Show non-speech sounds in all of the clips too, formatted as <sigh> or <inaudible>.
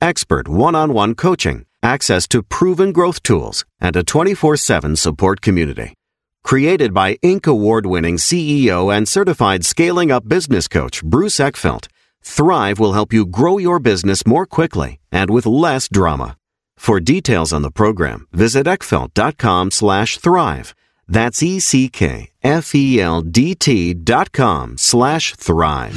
expert one on one coaching, access to proven growth tools, and a 24 7 support community. Created by Inc. award winning CEO and certified scaling up business coach Bruce Eckfeldt, Thrive will help you grow your business more quickly and with less drama. For details on the program, visit eckfeldt.com slash thrive. That's E-C-K-F-E-L-D-T dot com slash thrive.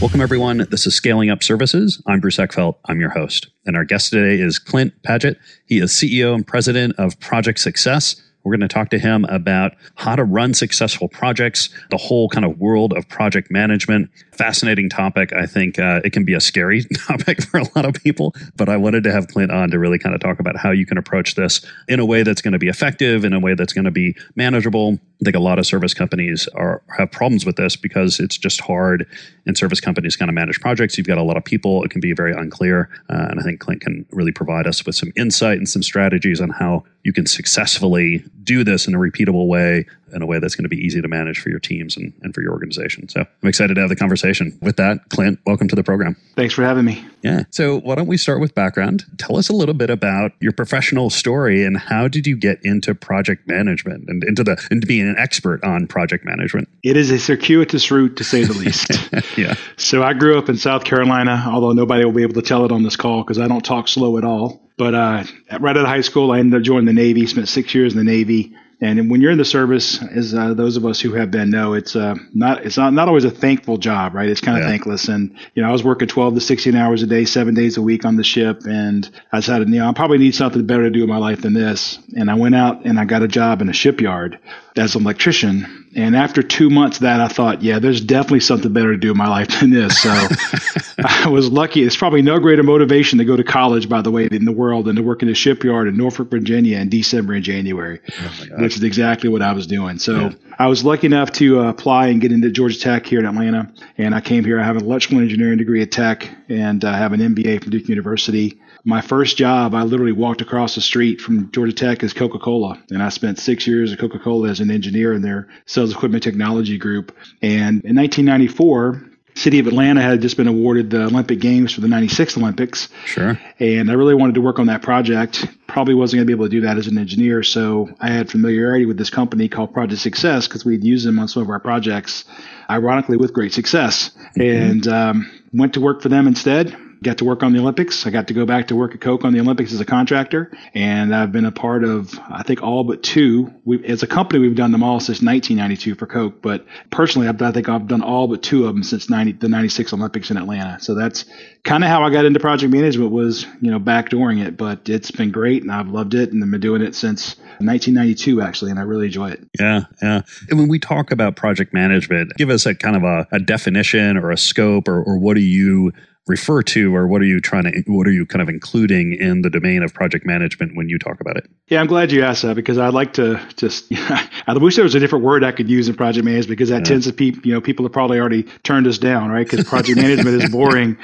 Welcome, everyone. This is Scaling Up Services. I'm Bruce Eckfeldt. I'm your host. And our guest today is Clint Padgett. He is CEO and president of Project Success. We're going to talk to him about how to run successful projects, the whole kind of world of project management. Fascinating topic. I think uh, it can be a scary <laughs> topic for a lot of people, but I wanted to have Clint on to really kind of talk about how you can approach this in a way that's going to be effective, in a way that's going to be manageable. I think a lot of service companies are have problems with this because it's just hard in service companies kind of manage projects. You've got a lot of people; it can be very unclear. Uh, and I think Clint can really provide us with some insight and some strategies on how you can successfully do this in a repeatable way in a way that's going to be easy to manage for your teams and, and for your organization. So I'm excited to have the conversation. With that, Clint, welcome to the program. Thanks for having me. Yeah. So why don't we start with background? Tell us a little bit about your professional story and how did you get into project management and into the into being an expert on project management? It is a circuitous route to say the least. <laughs> yeah. So I grew up in South Carolina, although nobody will be able to tell it on this call because I don't talk slow at all. But uh, right out of high school, I ended up joining the Navy. Spent six years in the Navy. And when you're in the service, as uh, those of us who have been know, it's uh, not it's not, not always a thankful job, right? It's kind of yeah. thankless. And you know, I was working 12 to 16 hours a day, seven days a week on the ship, and I decided, you know, I probably need something better to do in my life than this. And I went out and I got a job in a shipyard as an electrician. And after two months of that, I thought, yeah, there's definitely something better to do in my life than this. So <laughs> I was lucky. It's probably no greater motivation to go to college, by the way, in the world than to work in a shipyard in Norfolk, Virginia in December and January, oh which is exactly what I was doing. So yeah. I was lucky enough to uh, apply and get into Georgia Tech here in Atlanta. And I came here. I have an electrical engineering degree at Tech and I have an MBA from Duke University my first job, I literally walked across the street from Georgia Tech as Coca Cola. And I spent six years at Coca Cola as an engineer in their sales equipment technology group. And in 1994, City of Atlanta had just been awarded the Olympic Games for the 96 Olympics. Sure. And I really wanted to work on that project. Probably wasn't going to be able to do that as an engineer. So I had familiarity with this company called Project Success because we'd used them on some of our projects, ironically, with great success. Mm-hmm. And um, went to work for them instead got to work on the Olympics. I got to go back to work at Coke on the Olympics as a contractor, and I've been a part of I think all but two. We, as a company, we've done them all since 1992 for Coke, but personally, I've, I think I've done all but two of them since 90, the 96 Olympics in Atlanta. So that's kind of how I got into project management was you know backdooring it, but it's been great and I've loved it and I've been doing it since 1992 actually, and I really enjoy it. Yeah, yeah. And when we talk about project management, give us a kind of a, a definition or a scope, or, or what do you refer to or what are you trying to what are you kind of including in the domain of project management when you talk about it? Yeah i'm glad you asked that because i'd like to just <laughs> i wish there was a different word i could use in project management because that yeah. tends to be you know people have probably already turned us down right? Because project management is <laughs> boring.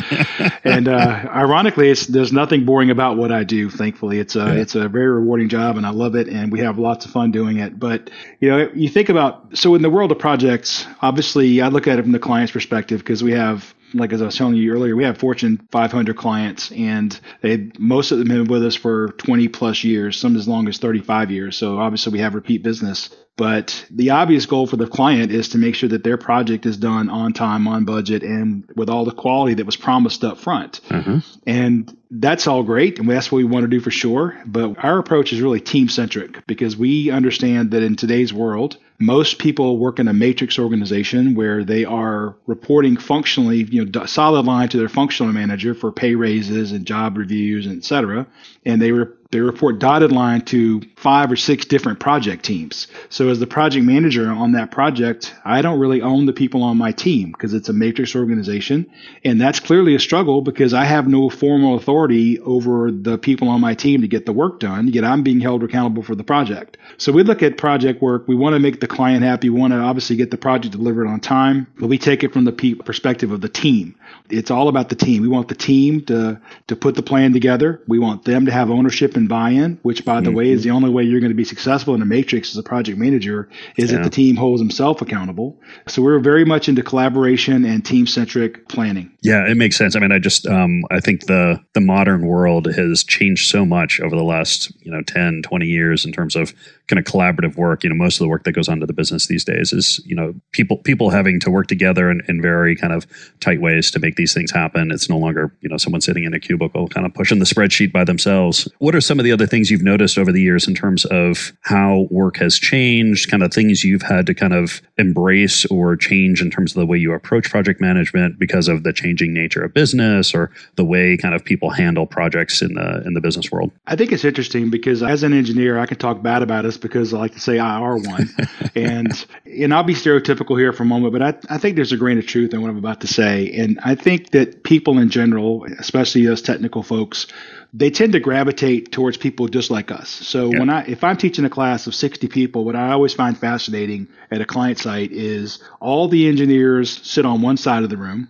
And uh, ironically it's there's nothing boring about what i do thankfully. It's a yeah. it's a very rewarding job and i love it and we have lots of fun doing it. But you know you think about so in the world of projects obviously i look at it from the client's perspective because we have like as I was telling you earlier, we have Fortune 500 clients, and they most of them have been with us for 20 plus years, some as long as 35 years. So obviously, we have repeat business. But the obvious goal for the client is to make sure that their project is done on time, on budget, and with all the quality that was promised up front. Mm-hmm. And that's all great, and that's what we want to do for sure. But our approach is really team centric because we understand that in today's world, most people work in a matrix organization where they are reporting functionally, you know, solid line to their functional manager for pay raises and job reviews, et cetera. And they re- they report dotted line to five or six different project teams. So as the project manager on that project, I don't really own the people on my team because it's a matrix organization. And that's clearly a struggle because I have no formal authority over the people on my team to get the work done, yet I'm being held accountable for the project. So we look at project work. We want to make the client happy. We want to obviously get the project delivered on time, but we take it from the perspective of the team. It's all about the team. We want the team to, to put the plan together. We want them to have ownership buy-in, which by the mm-hmm. way is the only way you're going to be successful in a matrix as a project manager is yeah. that the team holds himself accountable. So we're very much into collaboration and team centric planning. Yeah, it makes sense. I mean, I just um, I think the the modern world has changed so much over the last, you know, 10, 20 years in terms of kind of collaborative work. You know, most of the work that goes on to the business these days is, you know, people people having to work together in, in very kind of tight ways to make these things happen. It's no longer, you know, someone sitting in a cubicle kind of pushing the spreadsheet by themselves. What are some of the other things you've noticed over the years in terms of how work has changed, kind of things you've had to kind of embrace or change in terms of the way you approach project management because of the changing nature of business or the way kind of people handle projects in the in the business world? I think it's interesting because as an engineer, I can talk bad about us because I like to say I are one. <laughs> and and I'll be stereotypical here for a moment, but I, I think there's a grain of truth in what I'm about to say. And I think that people in general, especially us technical folks, they tend to gravitate towards people just like us. So yeah. when I if I'm teaching a class of 60 people, what I always find fascinating at a client site is all the engineers sit on one side of the room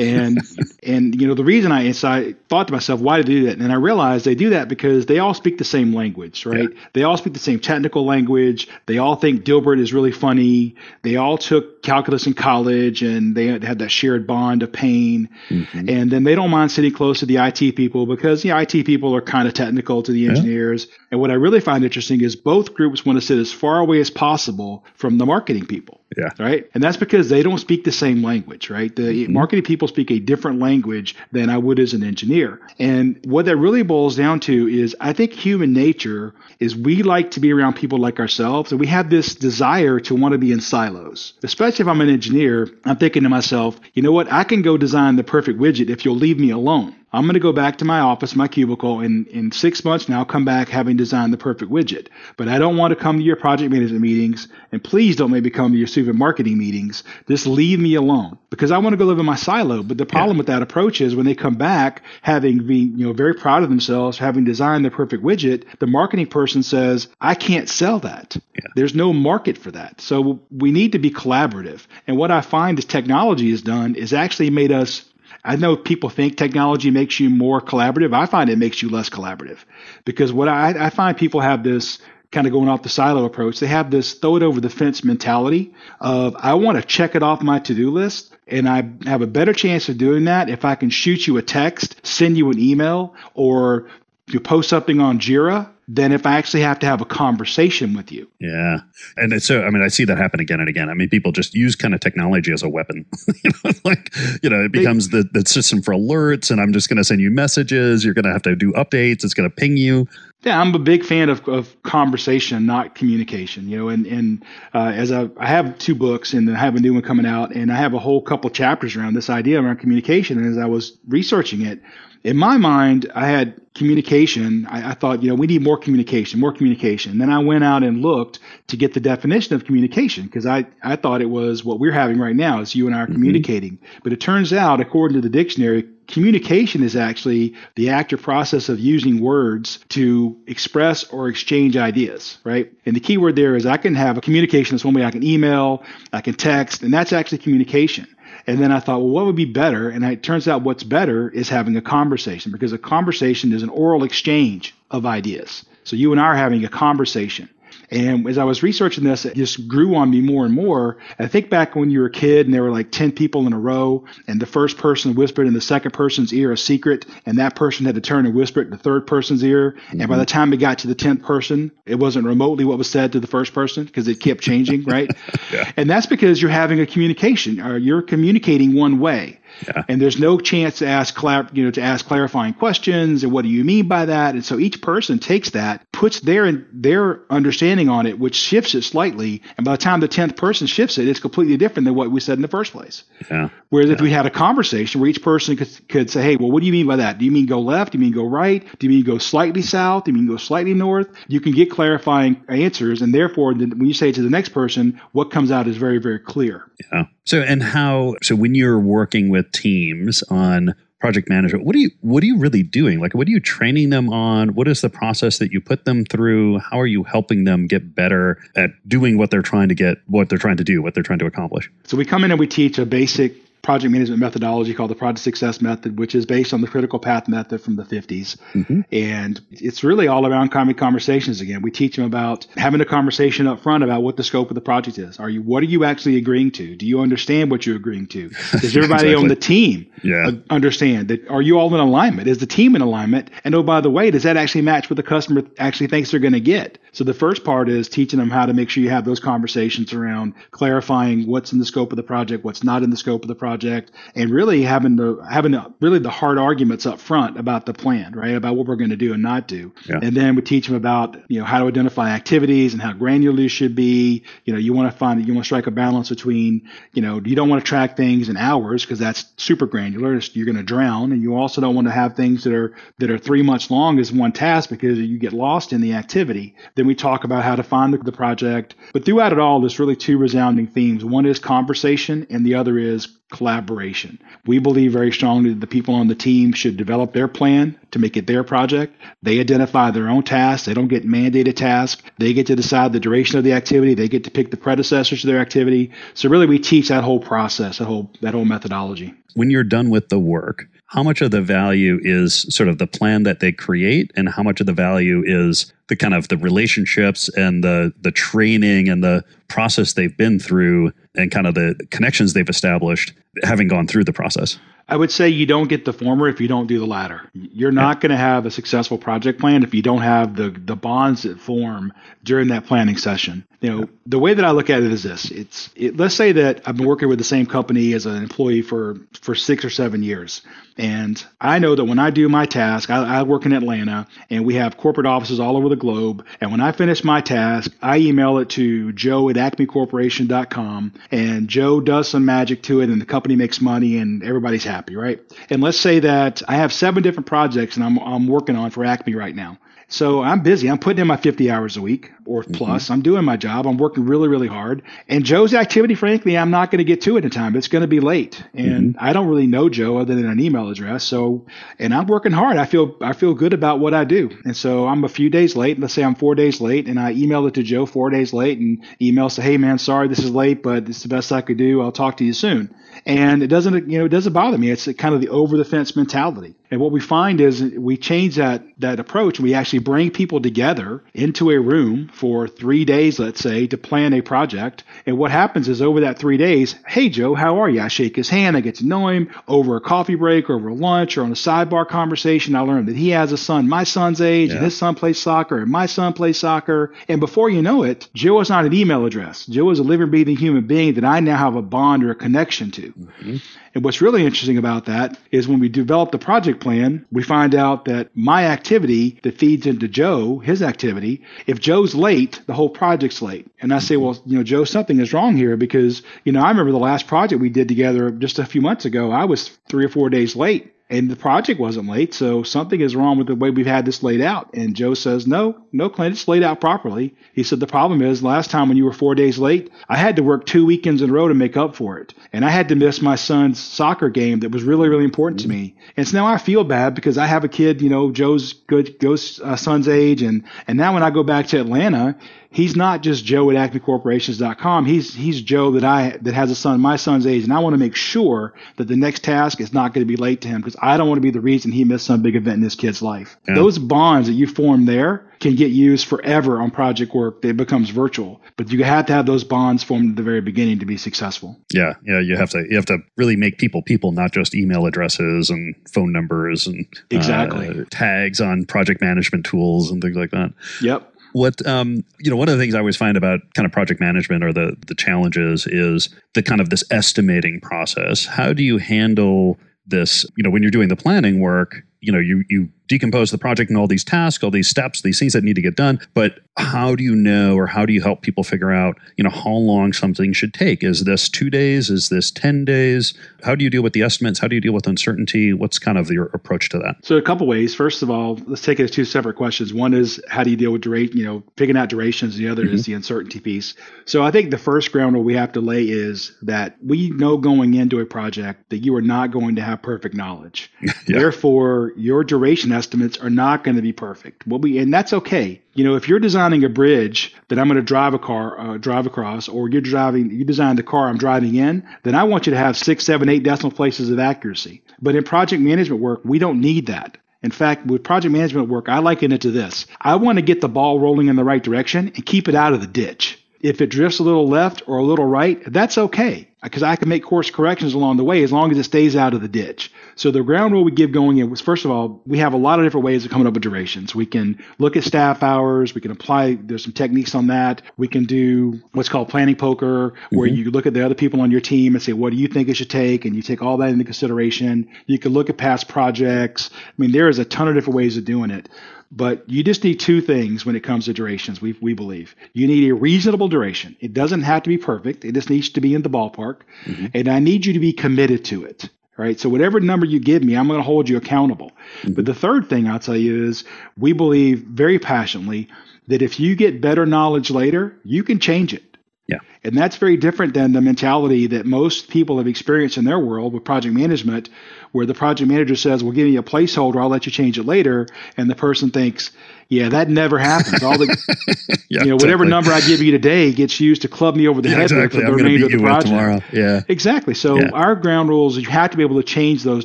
and <laughs> and you know the reason I so I thought to myself why do they do that? And I realized they do that because they all speak the same language right? Yeah. they all speak the same technical language. They all think Dilbert is really funny. They all took calculus in college and they had that shared bond of pain. Mm-hmm. and then they don't mind sitting close to the IT people because you know, IT people are kind of technical to the engineers. Yeah. and what I really find interesting is both groups want to sit as far away as possible from the marketing people yeah. Right. And that's because they don't speak the same language, right? The mm-hmm. marketing people speak a different language than I would as an engineer. And what that really boils down to is I think human nature is we like to be around people like ourselves. And we have this desire to want to be in silos. Especially if I'm an engineer, I'm thinking to myself, you know what? I can go design the perfect widget if you'll leave me alone. I'm going to go back to my office, my cubicle, and in six months now come back having designed the perfect widget. But I don't want to come to your project management meetings, and please don't maybe come to your super marketing meetings. Just leave me alone because I want to go live in my silo. But the problem yeah. with that approach is when they come back having been, you know, very proud of themselves, having designed the perfect widget, the marketing person says, I can't sell that. Yeah. There's no market for that. So we need to be collaborative. And what I find is technology has done is actually made us I know people think technology makes you more collaborative. I find it makes you less collaborative because what I, I find people have this kind of going off the silo approach. They have this throw it over the fence mentality of I want to check it off my to do list. And I have a better chance of doing that if I can shoot you a text, send you an email, or you post something on Jira than if I actually have to have a conversation with you. Yeah. And so, I mean, I see that happen again and again. I mean, people just use kind of technology as a weapon. <laughs> you know, like, you know, it becomes the, the system for alerts and I'm just going to send you messages. You're going to have to do updates. It's going to ping you. Yeah, I'm a big fan of, of conversation, not communication. You know, and and uh, as I, I have two books, and I have a new one coming out, and I have a whole couple chapters around this idea around communication. And as I was researching it, in my mind, I had communication. I, I, thought, you know, we need more communication, more communication. And then I went out and looked to get the definition of communication because I, I thought it was what we're having right now is you and I are mm-hmm. communicating. But it turns out, according to the dictionary, communication is actually the act or process of using words to express or exchange ideas, right? And the key word there is I can have a communication that's one way I can email, I can text, and that's actually communication. And then I thought, well, what would be better? And it turns out what's better is having a conversation because a conversation is an oral exchange of ideas. So you and I are having a conversation. And as I was researching this, it just grew on me more and more. I think back when you were a kid and there were like 10 people in a row, and the first person whispered in the second person's ear a secret, and that person had to turn and whisper it in the third person's ear. Mm-hmm. And by the time it got to the 10th person, it wasn't remotely what was said to the first person because it kept changing, right? <laughs> yeah. And that's because you're having a communication, or you're communicating one way. Yeah. And there's no chance to ask you know to ask clarifying questions and what do you mean by that? And so each person takes that, puts their their understanding on it, which shifts it slightly. And by the time the tenth person shifts it, it's completely different than what we said in the first place. Yeah. Whereas yeah. if we had a conversation where each person could, could say, hey, well, what do you mean by that? Do you mean go left? Do you mean go right? Do you mean go slightly south? Do you mean go slightly north? You can get clarifying answers. And therefore, when you say to the next person, what comes out is very, very clear. Yeah. So, and how, so when you're working with teams on project management what are you what are you really doing like what are you training them on what is the process that you put them through how are you helping them get better at doing what they're trying to get what they're trying to do what they're trying to accomplish so we come in and we teach a basic project management methodology called the project success method, which is based on the critical path method from the 50s. Mm-hmm. And it's really all around common conversations again. We teach them about having a conversation up front about what the scope of the project is. Are you what are you actually agreeing to? Do you understand what you're agreeing to? Does <laughs> everybody exactly. on the team yeah. understand that are you all in alignment? Is the team in alignment? And oh by the way, does that actually match what the customer actually thinks they're going to get? So the first part is teaching them how to make sure you have those conversations around clarifying what's in the scope of the project, what's not in the scope of the project project and really having the having the, really the hard arguments up front about the plan, right? About what we're going to do and not do. Yeah. And then we teach them about you know how to identify activities and how granular you should be. You know, you want to find you want to strike a balance between you know you don't want to track things in hours because that's super granular. You're going to drown, and you also don't want to have things that are that are three months long as one task because you get lost in the activity. Then we talk about how to find the, the project, but throughout it all, there's really two resounding themes. One is conversation, and the other is collaboration. We believe very strongly that the people on the team should develop their plan to make it their project. They identify their own tasks. They don't get mandated tasks. They get to decide the duration of the activity. They get to pick the predecessors to their activity. So really we teach that whole process, that whole that whole methodology. When you're done with the work, how much of the value is sort of the plan that they create and how much of the value is the kind of the relationships and the the training and the process they've been through and kind of the connections they've established having gone through the process I would say you don't get the former if you don't do the latter. You're not going to have a successful project plan if you don't have the the bonds that form during that planning session. You know, the way that I look at it is this: it's it, let's say that I've been working with the same company as an employee for for six or seven years, and I know that when I do my task, I, I work in Atlanta, and we have corporate offices all over the globe. And when I finish my task, I email it to Joe at AcmeCorporation.com, and Joe does some magic to it, and the company makes money, and everybody's happy happy, right? And let's say that I have seven different projects and I'm, I'm working on for Acme right now. So I'm busy. I'm putting in my 50 hours a week or mm-hmm. plus. Mm-hmm. I'm doing my job. I'm working really, really hard. And Joe's activity, frankly, I'm not going to get to it in time. It's going to be late. And mm-hmm. I don't really know Joe other than an email address. So, and I'm working hard. I feel, I feel good about what I do. And so I'm a few days late. Let's say I'm four days late and I email it to Joe four days late and email say, Hey man, sorry, this is late, but it's the best I could do. I'll talk to you soon. And it doesn't, you know, it doesn't bother me. It's kind of the over the fence mentality. And what we find is we change that that approach. We actually bring people together into a room for three days, let's say, to plan a project. And what happens is over that three days, hey Joe, how are you? I shake his hand, I get to know him over a coffee break, or over lunch, or on a sidebar conversation. I learn that he has a son my son's age, yeah. and his son plays soccer, and my son plays soccer. And before you know it, Joe is not an email address. Joe is a living, breathing human being that I now have a bond or a connection to. Mm-hmm. And what's really interesting about that is when we develop the project plan, we find out that my activity that feeds into Joe, his activity, if Joe's late, the whole project's late. And I say, well, you know, Joe, something is wrong here because, you know, I remember the last project we did together just a few months ago, I was three or four days late and the project wasn't late, so something is wrong with the way we've had this laid out. And Joe says, No, no, Clint, it's laid out properly. He said, The problem is last time when you were four days late, I had to work two weekends in a row to make up for it. And I had to miss my son's soccer game that was really, really important mm-hmm. to me. And so now I feel bad because I have a kid, you know, Joe's good, Joe's uh, son's age. And, and now when I go back to Atlanta, he's not just Joe at acmecorporations.com. He's he's Joe that I that has a son my son's age, and I want to make sure that the next task is not going to be late to him because I don't want to be the reason he missed some big event in his kid's life. Yeah. Those bonds that you form there can get used forever on project work that becomes virtual. But you have to have those bonds formed at the very beginning to be successful. Yeah, yeah, you have to you have to really make people people, not just email addresses and phone numbers and exactly uh, tags on project management tools and things like that. Yep. What um, you know, one of the things I always find about kind of project management or the the challenges is the kind of this estimating process. How do you handle this? You know, when you're doing the planning work, you know, you you decompose the project and all these tasks, all these steps, these things that need to get done. But how do you know or how do you help people figure out, you know, how long something should take? Is this two days? Is this 10 days? How do you deal with the estimates? How do you deal with uncertainty? What's kind of your approach to that? So a couple ways. First of all, let's take it as two separate questions. One is how do you deal with duration, you know, figuring out durations. The other mm-hmm. is the uncertainty piece. So I think the first ground rule we have to lay is that we know going into a project that you are not going to have perfect knowledge. <laughs> yeah. Therefore, your duration estimates are not going to be perfect. What we and that's okay. You know, if you're designing a bridge that I'm going to drive a car, uh, drive across, or you're driving, you designed the car I'm driving in, then I want you to have six, seven, eight decimal places of accuracy. But in project management work, we don't need that. In fact, with project management work, I liken it to this. I want to get the ball rolling in the right direction and keep it out of the ditch. If it drifts a little left or a little right, that's okay because I can make course corrections along the way as long as it stays out of the ditch. So the ground rule we give going in was first of all, we have a lot of different ways of coming up with durations. We can look at staff hours, we can apply there's some techniques on that. We can do what's called planning poker, where mm-hmm. you look at the other people on your team and say, what do you think it should take? And you take all that into consideration. You can look at past projects. I mean, there is a ton of different ways of doing it. But you just need two things when it comes to durations, we, we believe. You need a reasonable duration. It doesn't have to be perfect, it just needs to be in the ballpark. Mm-hmm. And I need you to be committed to it. Right. So whatever number you give me, I'm going to hold you accountable. Mm-hmm. But the third thing I'll tell you is we believe very passionately that if you get better knowledge later, you can change it. Yeah. And that's very different than the mentality that most people have experienced in their world with project management, where the project manager says, Well, give me a placeholder, I'll let you change it later. And the person thinks, yeah, that never happens. All the, <laughs> yeah, you know, whatever number I give you today gets used to club me over the yeah, head exactly. for the I'm remainder of the project. Tomorrow. Yeah, exactly. So yeah. our ground rules, you have to be able to change those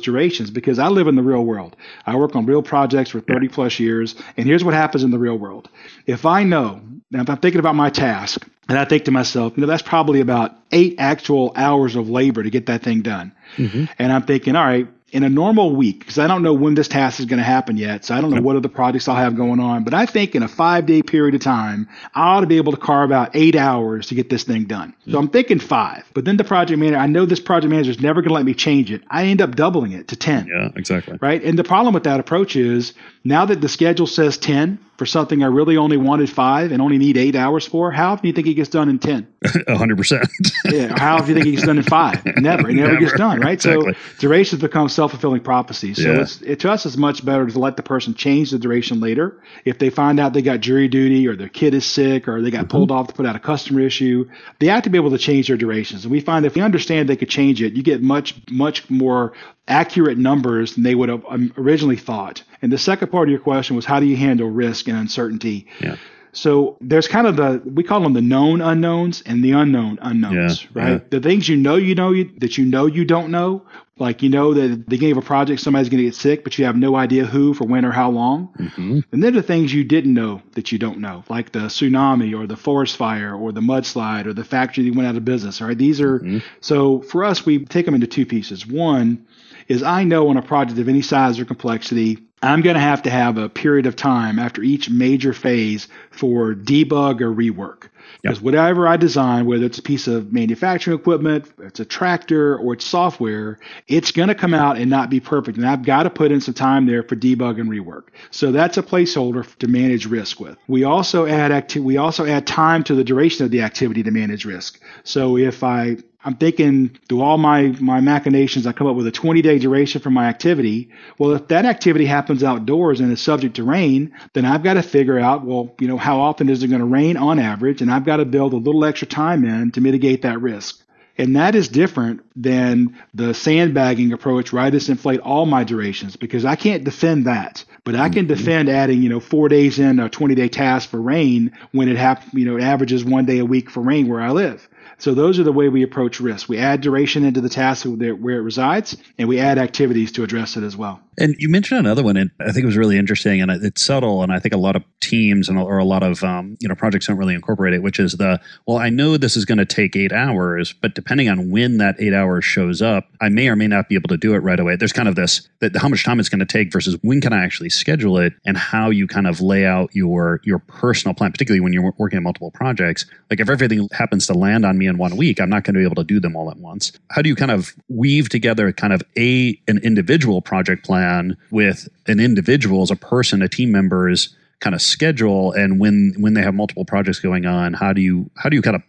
durations because I live in the real world. I work on real projects for 30 yeah. plus years, and here's what happens in the real world. If I know, now if I'm thinking about my task, and I think to myself, you know, that's probably about eight actual hours of labor to get that thing done. Mm-hmm. And I'm thinking, all right, in a normal week, because I don't know when this task is going to happen yet, so I don't know what other projects I'll have going on, but I think in a five day period of time, I ought to be able to carve out eight hours to get this thing done. So I'm thinking five, but then the project manager, I know this project manager is never going to let me change it. I end up doubling it to 10. Yeah, exactly. Right. And the problem with that approach is now that the schedule says 10 for something I really only wanted five and only need eight hours for, how often do you think it gets done in 10? 100%. <laughs> yeah. How often do you think it gets done in five? <laughs> Never. It never, never. gets done, right? Exactly. So durations become self fulfilling prophecies. So yeah. it's, it, to us, it's much better to let the person change the duration later. If they find out they got jury duty or their kid is sick or they got mm-hmm. pulled off to put out a customer issue, they have to be able to change their durations. And we find if we understand they could change it, you get much, much more accurate numbers than they would have um, originally thought. And the second part of your question was how do you handle risk and uncertainty? Yeah. So there's kind of the we call them the known unknowns and the unknown unknowns, yeah, right? Yeah. The things you know you know you, that you know you don't know, like you know that at the beginning of a project somebody's going to get sick, but you have no idea who, for when, or how long. Mm-hmm. And then the things you didn't know that you don't know, like the tsunami or the forest fire or the mudslide or the factory that went out of business. All right, these are mm-hmm. so for us we take them into two pieces. One is I know on a project of any size or complexity, I'm going to have to have a period of time after each major phase for debug or rework. Because yep. whatever I design, whether it's a piece of manufacturing equipment, it's a tractor, or it's software, it's going to come out and not be perfect. And I've got to put in some time there for debug and rework. So that's a placeholder to manage risk with. We also add acti- we also add time to the duration of the activity to manage risk. So if I I'm thinking through all my, my machinations, I come up with a 20 day duration for my activity. Well, if that activity happens outdoors and is subject to rain, then I've got to figure out, well, you know, how often is it going to rain on average? And I've got to build a little extra time in to mitigate that risk. And that is different than the sandbagging approach where I just inflate all my durations because I can't defend that. But I can mm-hmm. defend adding, you know, four days in a 20 day task for rain when it happens, you know, it averages one day a week for rain where I live. So those are the way we approach risk. We add duration into the task where it resides, and we add activities to address it as well. And you mentioned another one, and I think it was really interesting, and it's subtle, and I think a lot of teams and or a lot of um, you know projects don't really incorporate it, which is the well, I know this is going to take eight hours, but depending on when that eight hours shows up, I may or may not be able to do it right away. There's kind of this that how much time it's going to take versus when can I actually schedule it, and how you kind of lay out your your personal plan, particularly when you're working on multiple projects. Like if everything happens to land on on me in one week. I'm not going to be able to do them all at once. How do you kind of weave together kind of a an individual project plan with an individual as a person, a team member's kind of schedule and when when they have multiple projects going on, how do you how do you kind of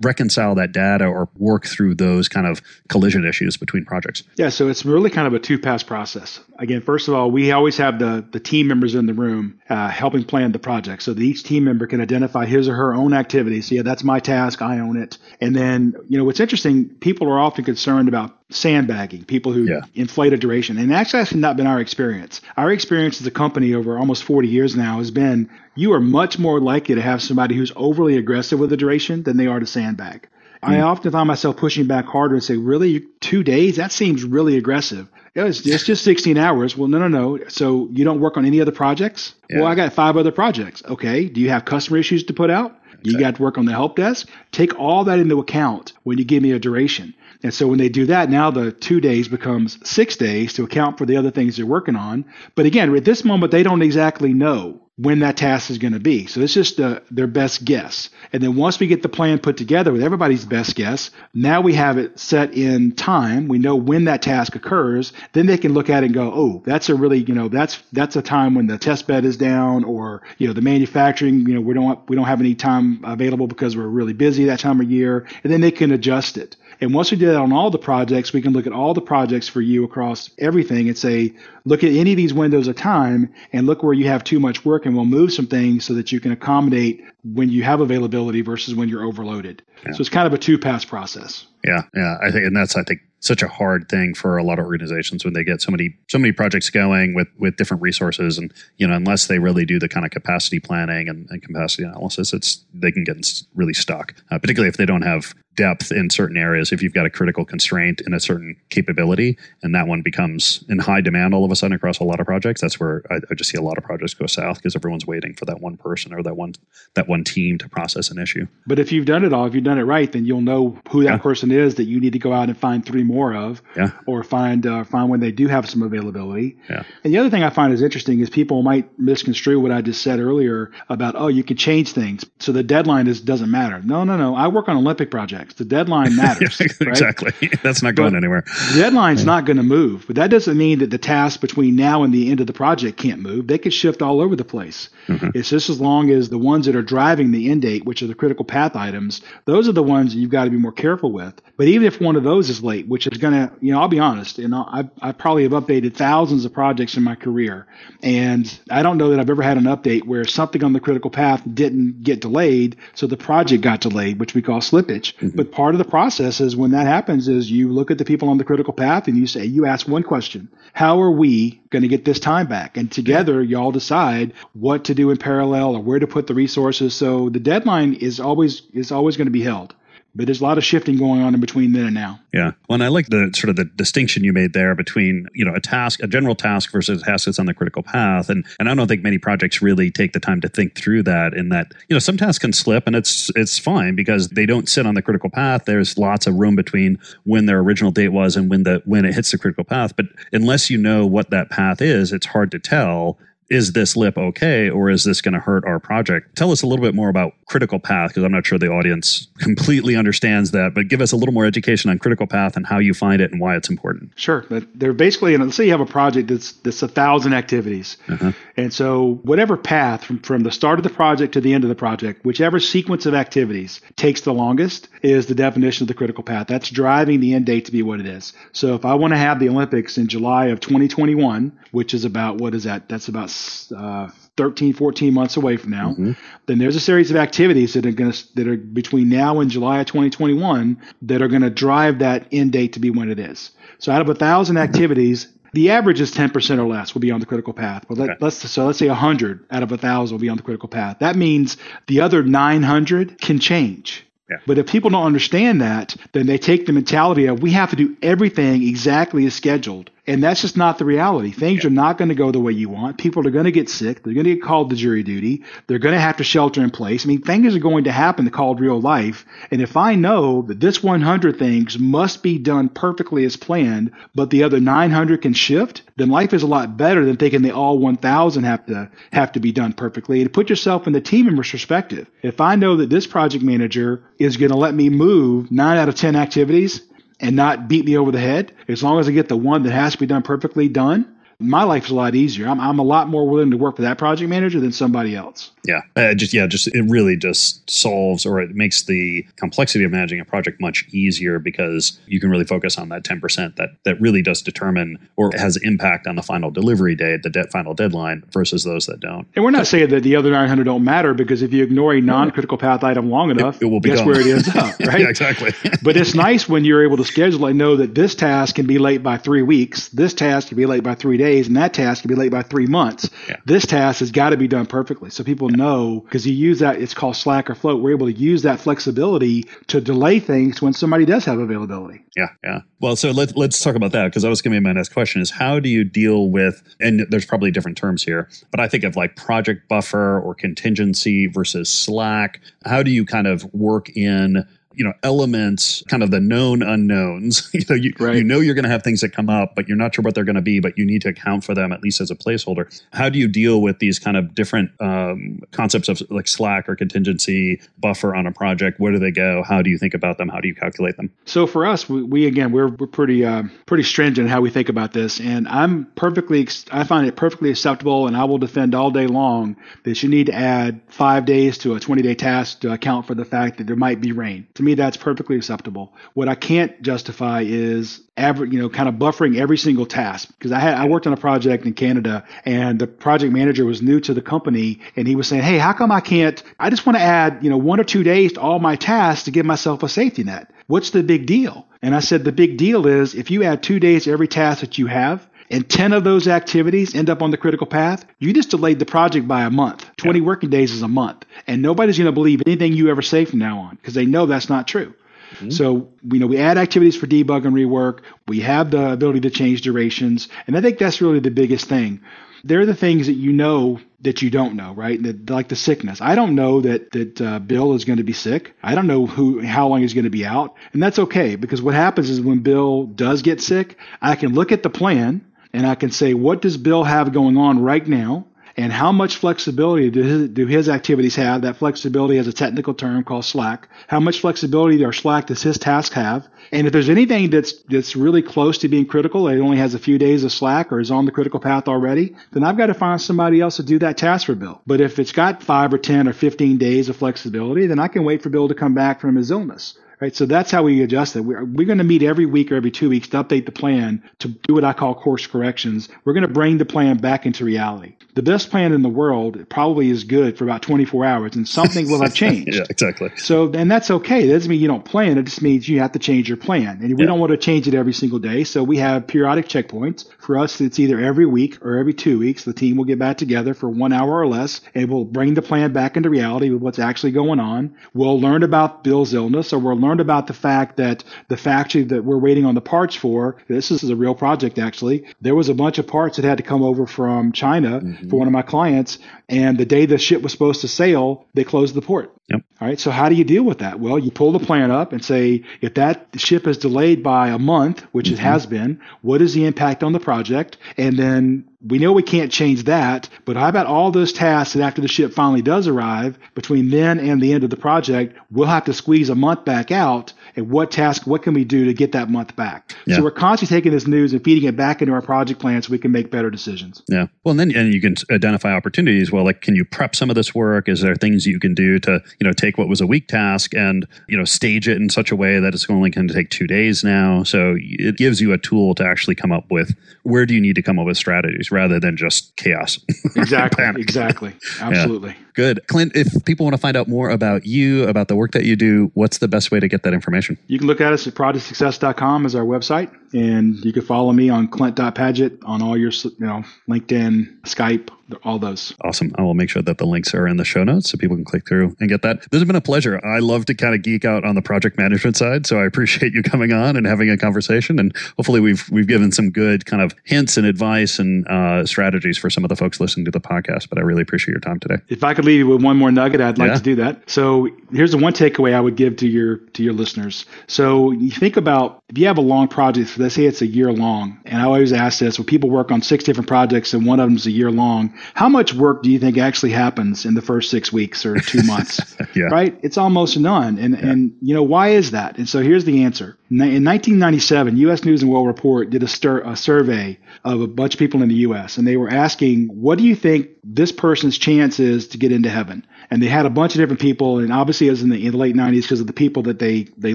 reconcile that data or work through those kind of collision issues between projects? Yeah, so it's really kind of a two pass process. Again, first of all, we always have the, the team members in the room uh, helping plan the project so that each team member can identify his or her own activities. So, yeah, that's my task, I own it. And then, you know, what's interesting, people are often concerned about sandbagging, people who yeah. inflate a duration. And actually, that's not been our experience. Our experience as a company over almost 40 years now has been you are much more likely to have somebody who's overly aggressive with the duration than they are to sandbag. Mm. I often find myself pushing back harder and say, really, two days? That seems really aggressive. Yeah, it's, it's, just 16 hours. Well, no, no, no. So you don't work on any other projects? Yeah. Well, I got five other projects. Okay. Do you have customer issues to put out? You got to work on the help desk. Take all that into account when you give me a duration. And so when they do that, now the two days becomes six days to account for the other things they're working on. But again, at this moment, they don't exactly know when that task is going to be. So it's just uh, their best guess. And then once we get the plan put together with everybody's best guess, now we have it set in time. We know when that task occurs. Then they can look at it and go, oh, that's a really, you know, that's that's a time when the test bed is down, or you know, the manufacturing, you know, we don't we don't have any time available because we're really busy that time of year, and then they can adjust it. And once we do that on all the projects, we can look at all the projects for you across everything and say, look at any of these windows of time and look where you have too much work, and we'll move some things so that you can accommodate when you have availability versus when you're overloaded. Yeah. So it's kind of a two pass process. Yeah, yeah, I think, and that's I think such a hard thing for a lot of organizations when they get so many so many projects going with with different resources and you know unless they really do the kind of capacity planning and, and capacity analysis it's they can get really stuck uh, particularly if they don't have depth in certain areas if you've got a critical constraint in a certain capability and that one becomes in high demand all of a sudden across a lot of projects. That's where I, I just see a lot of projects go south because everyone's waiting for that one person or that one that one team to process an issue. But if you've done it all if you've done it right then you'll know who that yeah. person is that you need to go out and find three more of yeah. or find uh, find when they do have some availability. Yeah. and the other thing i find is interesting is people might misconstrue what i just said earlier about oh you can change things. So the deadline is doesn't matter. No no no. I work on olympic projects the deadline matters. <laughs> yeah, exactly. Right? <laughs> That's not going but anywhere. The deadline's yeah. not going to move, but that doesn't mean that the tasks between now and the end of the project can't move. They could shift all over the place. Mm-hmm. It's just as long as the ones that are driving the end date, which are the critical path items, those are the ones you've got to be more careful with. But even if one of those is late, which is going to, you know, I'll be honest, and I, I probably have updated thousands of projects in my career, and I don't know that I've ever had an update where something on the critical path didn't get delayed, so the project got delayed, which we call slippage. Mm-hmm. But part of the process is when that happens is you look at the people on the critical path and you say, you ask one question, how are we going to get this time back? And together y'all decide what to do in parallel or where to put the resources. So the deadline is always is always going to be held but there's a lot of shifting going on in between then and now. Yeah. Well, and I like the sort of the distinction you made there between, you know, a task, a general task versus a task that's on the critical path. And and I don't think many projects really take the time to think through that in that, you know, some tasks can slip and it's it's fine because they don't sit on the critical path. There's lots of room between when their original date was and when the when it hits the critical path. But unless you know what that path is, it's hard to tell is this lip okay or is this going to hurt our project? Tell us a little bit more about critical path because I'm not sure the audience completely understands that, but give us a little more education on critical path and how you find it and why it's important. Sure. But they're basically, let's say you have a project that's, that's a thousand activities. Uh-huh. And so whatever path from, from the start of the project to the end of the project, whichever sequence of activities takes the longest is the definition of the critical path. That's driving the end date to be what it is. So if I want to have the Olympics in July of 2021, which is about, what is that? That's about uh, 13, 14 months away from now. Mm-hmm. Then there's a series of activities that are going to that are between now and July of 2021 that are going to drive that end date to be when it is. So out of a thousand activities, the average is 10% or less will be on the critical path. But let, okay. let's so let's say 100 out of a thousand will be on the critical path. That means the other 900 can change. Yeah. But if people don't understand that, then they take the mentality of we have to do everything exactly as scheduled And that's just not the reality. Things yeah. are not going to go the way you want. People are going to get sick. They're going to get called to jury duty. They're going to have to shelter in place. I mean, things are going to happen called real life. And if I know that this 100 things must be done perfectly as planned, but the other 900 can shift, then life is a lot better than thinking they all 1,000 have to have to be done perfectly. And put yourself in the team member's perspective. If I know that this project manager is going to let me move nine out of 10 activities and not beat me over the head, as long as I get the one that has to be done perfectly done, my life is a lot easier. I'm, I'm a lot more willing to work for that project manager than somebody else. Yeah, uh, just yeah, just it really just solves or it makes the complexity of managing a project much easier because you can really focus on that ten percent that that really does determine or has impact on the final delivery date, the de- final deadline, versus those that don't. And we're not saying that the other 900 don't matter because if you ignore a non-critical path item long enough, it, it will be guess gone. where it ends up, <laughs> right? yeah, exactly. <laughs> but it's nice when you're able to schedule and know that this task can be late by three weeks, this task can be late by three days, and that task can be late by three months. Yeah. This task has got to be done perfectly, so people. Know because you use that. It's called Slack or Float. We're able to use that flexibility to delay things when somebody does have availability. Yeah, yeah. Well, so let, let's talk about that because that was going to be my next question: is how do you deal with? And there's probably different terms here, but I think of like project buffer or contingency versus Slack. How do you kind of work in you know elements kind of the known unknowns. <laughs> You know you, right. you know you're going to have things that come up but you're not sure what they're going to be but you need to account for them at least as a placeholder. How do you deal with these kind of different um, concepts of like slack or contingency buffer on a project? Where do they go? How do you think about them? How do you calculate them? So for us we, we again we're, we're pretty uh, pretty stringent in how we think about this and i'm perfectly i find it perfectly acceptable and i will defend all day long that you need to add five days to a 20 day task to account for the fact that there might be rain me, that's perfectly acceptable. What I can't justify is average, you know, kind of buffering every single task. Because I had I worked on a project in Canada, and the project manager was new to the company, and he was saying, "Hey, how come I can't? I just want to add, you know, one or two days to all my tasks to give myself a safety net. What's the big deal?" And I said, "The big deal is if you add two days to every task that you have." And 10 of those activities end up on the critical path, you just delayed the project by a month. 20 yeah. working days is a month. And nobody's going to believe anything you ever say from now on because they know that's not true. Mm-hmm. So, you know, we add activities for debug and rework. We have the ability to change durations. And I think that's really the biggest thing. They're the things that you know that you don't know, right? That, like the sickness. I don't know that that uh, Bill is going to be sick. I don't know who how long he's going to be out, and that's okay because what happens is when Bill does get sick, I can look at the plan and I can say, what does Bill have going on right now? And how much flexibility do his, do his activities have? That flexibility has a technical term called slack. How much flexibility or slack does his task have? And if there's anything that's that's really close to being critical, it only has a few days of slack or is on the critical path already, then I've got to find somebody else to do that task for Bill. But if it's got five or ten or fifteen days of flexibility, then I can wait for Bill to come back from his illness. Right, so that's how we adjust it. We're, we're going to meet every week or every two weeks to update the plan to do what I call course corrections. We're going to bring the plan back into reality. The best plan in the world probably is good for about 24 hours, and something will have <laughs> changed. yeah, exactly. So, and that's okay. That doesn't mean you don't plan. It just means you have to change your plan, and we yeah. don't want to change it every single day. So we have periodic checkpoints. For us, it's either every week or every two weeks. The team will get back together for one hour or less, and we'll bring the plan back into reality with what's actually going on. We'll learn about Bill's illness, or we'll learn about the fact that the factory that we're waiting on the parts for, this is a real project actually, there was a bunch of parts that had to come over from China mm-hmm. for one of my clients. And the day the ship was supposed to sail, they closed the port. Yep. All right. So how do you deal with that? Well, you pull the plan up and say, if that ship is delayed by a month, which mm-hmm. it has been, what is the impact on the project? And then we know we can't change that, but how about all those tasks that after the ship finally does arrive, between then and the end of the project, we'll have to squeeze a month back out. And what task, what can we do to get that month back? Yeah. So we're constantly taking this news and feeding it back into our project plan so we can make better decisions. Yeah. Well, and then and you can identify opportunities. Well, like, can you prep some of this work? Is there things you can do to, you know, take what was a week task and, you know, stage it in such a way that it's only going to take two days now? So it gives you a tool to actually come up with where do you need to come up with strategies rather than just chaos. <laughs> exactly. exactly. <laughs> Absolutely. Yeah. Good. Clint, if people want to find out more about you, about the work that you do, what's the best way to get that information? You can look at us at projectsuccess.com as our website, and you can follow me on clint.padgett on all your, you know, LinkedIn, Skype, all those. Awesome. I will make sure that the links are in the show notes so people can click through and get that. This has been a pleasure. I love to kind of geek out on the project management side, so I appreciate you coming on and having a conversation. And hopefully, we've we've given some good kind of hints and advice and uh, strategies for some of the folks listening to the podcast. But I really appreciate your time today. If I could leave you with one more nugget, I'd like yeah. to do that. So here's the one takeaway I would give to your to your listeners. So you think about if you have a long project, let's say it's a year long, and I always ask this: when people work on six different projects and one of them is a year long, how much work do you think actually happens in the first six weeks or two months? <laughs> yeah. Right? It's almost none. And yeah. and you know why is that? And so here's the answer. In 1997, U.S. News and World Report did a, stir, a survey of a bunch of people in the U.S. and they were asking, "What do you think this person's chance is to get into heaven?" And they had a bunch of different people, and obviously it was in the, in the late 90s because of the people that they they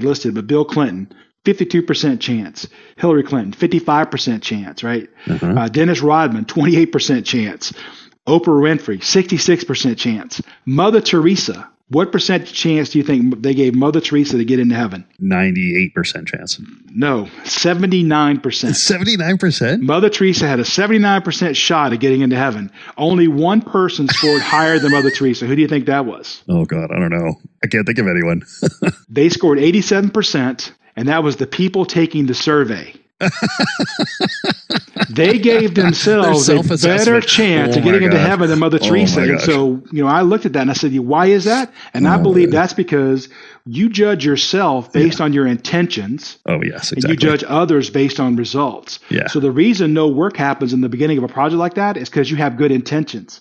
listed. But Bill Clinton, 52% chance. Hillary Clinton, 55% chance, right? Uh-huh. Uh, Dennis Rodman, 28% chance. Oprah Winfrey, 66% chance. Mother Teresa, what percent chance do you think they gave Mother Teresa to get into heaven? 98% chance. No, 79%. 79%? Mother Teresa had a 79% shot at getting into heaven. Only one person scored <laughs> higher than Mother Teresa. Who do you think that was? Oh, God, I don't know. I can't think of anyone. <laughs> they scored 87%, and that was the people taking the survey. they gave themselves a better chance oh of getting into heaven than Mother oh Teresa. And so, you know, I looked at that and I said, why is that? And oh, I believe that's because you judge yourself based yeah. on your intentions. Oh, yes, exactly. And you judge others based on results. Yeah. So the reason no work happens in the beginning of a project like that is because you have good intentions.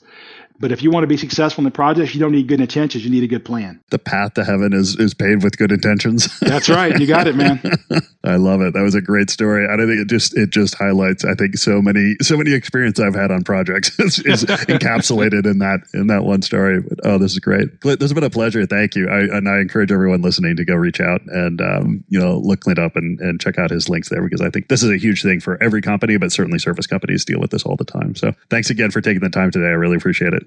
But if you want to be successful in the project, you don't need good intentions. You need a good plan. The path to heaven is is paved with good intentions. <laughs> That's right. You got it, man. <laughs> I love it. That was a great story. I think it just it just highlights. I think so many so many experience I've had on projects <laughs> is, is encapsulated in that in that one story. But, oh, this is great. Clint, this has been a pleasure. Thank you. I, and I encourage everyone listening to go reach out and um, you know look Clint up and, and check out his links there because I think this is a huge thing for every company, but certainly service companies deal with this all the time. So thanks again for taking the time today. I really appreciate it.